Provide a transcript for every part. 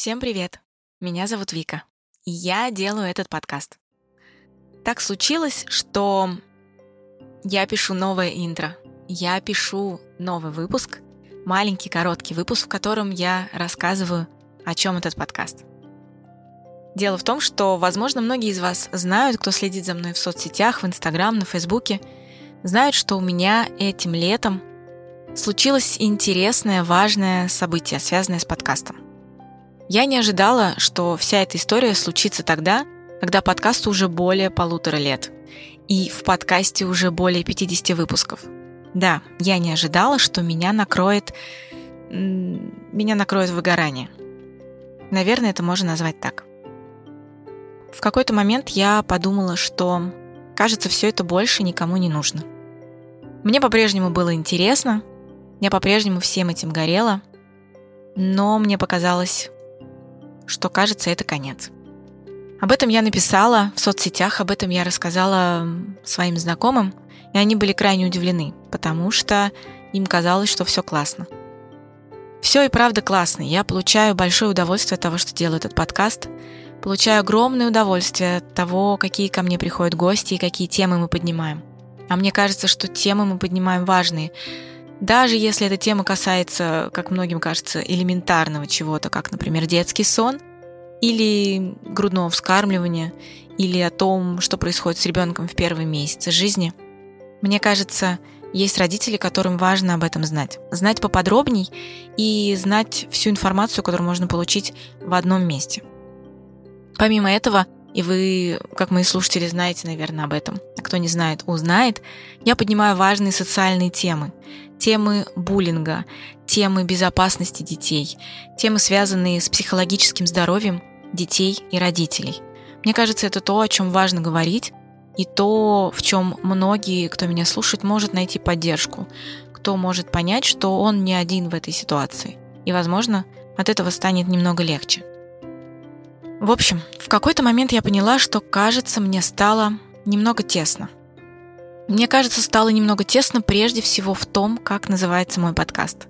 Всем привет! Меня зовут Вика, и я делаю этот подкаст. Так случилось, что я пишу новое интро, я пишу новый выпуск, маленький короткий выпуск, в котором я рассказываю, о чем этот подкаст. Дело в том, что, возможно, многие из вас знают, кто следит за мной в соцсетях, в Инстаграм, на Фейсбуке, знают, что у меня этим летом случилось интересное, важное событие, связанное с подкастом – я не ожидала, что вся эта история случится тогда, когда подкасту уже более полутора лет. И в подкасте уже более 50 выпусков. Да, я не ожидала, что меня накроет... Меня накроет выгорание. Наверное, это можно назвать так. В какой-то момент я подумала, что, кажется, все это больше никому не нужно. Мне по-прежнему было интересно, я по-прежнему всем этим горела, но мне показалось, что, кажется, это конец. Об этом я написала в соцсетях, об этом я рассказала своим знакомым, и они были крайне удивлены, потому что им казалось, что все классно. Все и правда классно. Я получаю большое удовольствие от того, что делаю этот подкаст. Получаю огромное удовольствие от того, какие ко мне приходят гости и какие темы мы поднимаем. А мне кажется, что темы мы поднимаем важные. Даже если эта тема касается, как многим кажется, элементарного чего-то, как, например, детский сон, или грудного вскармливания, или о том, что происходит с ребенком в первые месяцы жизни, мне кажется, есть родители, которым важно об этом знать. Знать поподробней и знать всю информацию, которую можно получить в одном месте. Помимо этого, и вы, как мои слушатели, знаете, наверное, об этом, а кто не знает, узнает, я поднимаю важные социальные темы. Темы буллинга, темы безопасности детей, темы, связанные с психологическим здоровьем детей и родителей. Мне кажется, это то, о чем важно говорить, и то, в чем многие, кто меня слушает, может найти поддержку, кто может понять, что он не один в этой ситуации. И, возможно, от этого станет немного легче. В общем, в какой-то момент я поняла, что, кажется, мне стало немного тесно. Мне кажется, стало немного тесно прежде всего в том, как называется мой подкаст.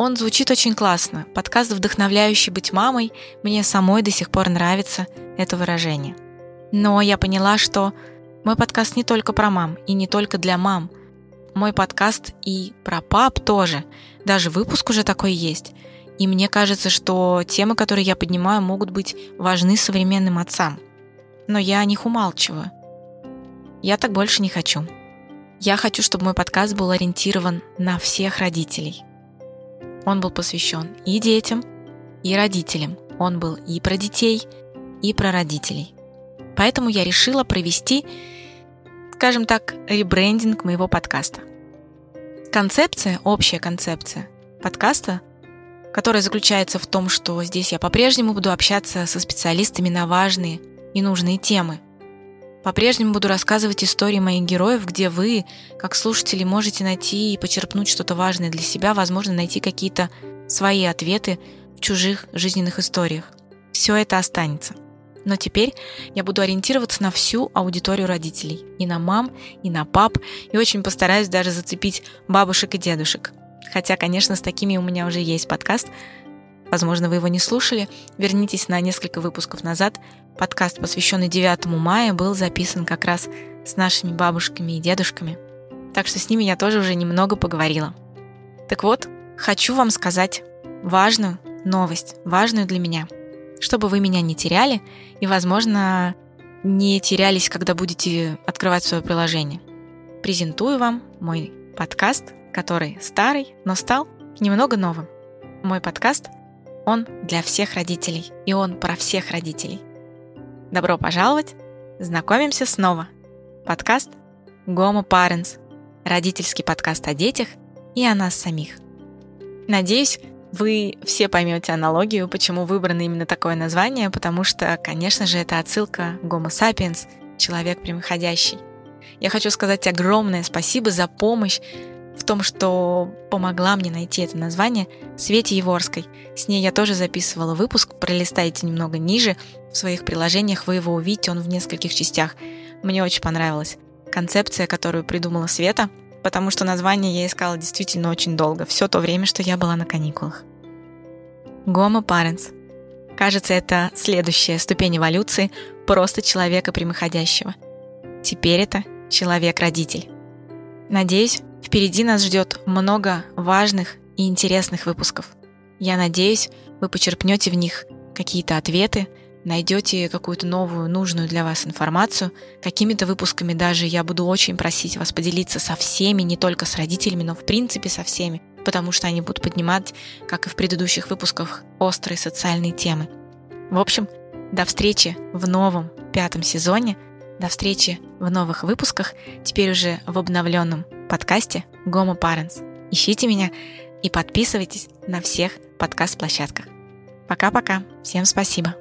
Он звучит очень классно. Подкаст, вдохновляющий быть мамой, мне самой до сих пор нравится это выражение. Но я поняла, что мой подкаст не только про мам и не только для мам. Мой подкаст и про пап тоже. Даже выпуск уже такой есть – и мне кажется, что темы, которые я поднимаю, могут быть важны современным отцам. Но я о них умалчиваю. Я так больше не хочу. Я хочу, чтобы мой подкаст был ориентирован на всех родителей. Он был посвящен и детям, и родителям. Он был и про детей, и про родителей. Поэтому я решила провести, скажем так, ребрендинг моего подкаста. Концепция, общая концепция подкаста которая заключается в том, что здесь я по-прежнему буду общаться со специалистами на важные и нужные темы. По-прежнему буду рассказывать истории моих героев, где вы, как слушатели, можете найти и почерпнуть что-то важное для себя, возможно, найти какие-то свои ответы в чужих жизненных историях. Все это останется. Но теперь я буду ориентироваться на всю аудиторию родителей. И на мам, и на пап, и очень постараюсь даже зацепить бабушек и дедушек. Хотя, конечно, с такими у меня уже есть подкаст. Возможно, вы его не слушали. Вернитесь на несколько выпусков назад. Подкаст, посвященный 9 мая, был записан как раз с нашими бабушками и дедушками. Так что с ними я тоже уже немного поговорила. Так вот, хочу вам сказать важную новость, важную для меня, чтобы вы меня не теряли и, возможно, не терялись, когда будете открывать свое приложение. Презентую вам мой подкаст который старый, но стал немного новым. Мой подкаст, он для всех родителей, и он про всех родителей. Добро пожаловать! Знакомимся снова. Подкаст Гомо Parents, родительский подкаст о детях и о нас самих. Надеюсь, вы все поймете аналогию, почему выбрано именно такое название, потому что, конечно же, это отсылка Homo sapiens, человек прямоходящий. Я хочу сказать огромное спасибо за помощь в том, что помогла мне найти это название Свете Еворской. С ней я тоже записывала выпуск, пролистайте немного ниже, в своих приложениях вы его увидите, он в нескольких частях. Мне очень понравилась концепция, которую придумала Света, потому что название я искала действительно очень долго, все то время, что я была на каникулах. Гомо Parents. Кажется, это следующая ступень эволюции просто человека прямоходящего. Теперь это человек-родитель. Надеюсь, впереди нас ждет много важных и интересных выпусков. Я надеюсь, вы почерпнете в них какие-то ответы, найдете какую-то новую, нужную для вас информацию. Какими-то выпусками даже я буду очень просить вас поделиться со всеми, не только с родителями, но в принципе со всеми, потому что они будут поднимать, как и в предыдущих выпусках, острые социальные темы. В общем, до встречи в новом пятом сезоне, до встречи в новых выпусках, теперь уже в обновленном подкасте Gomo Parents. Ищите меня и подписывайтесь на всех подкаст-площадках. Пока-пока. Всем спасибо.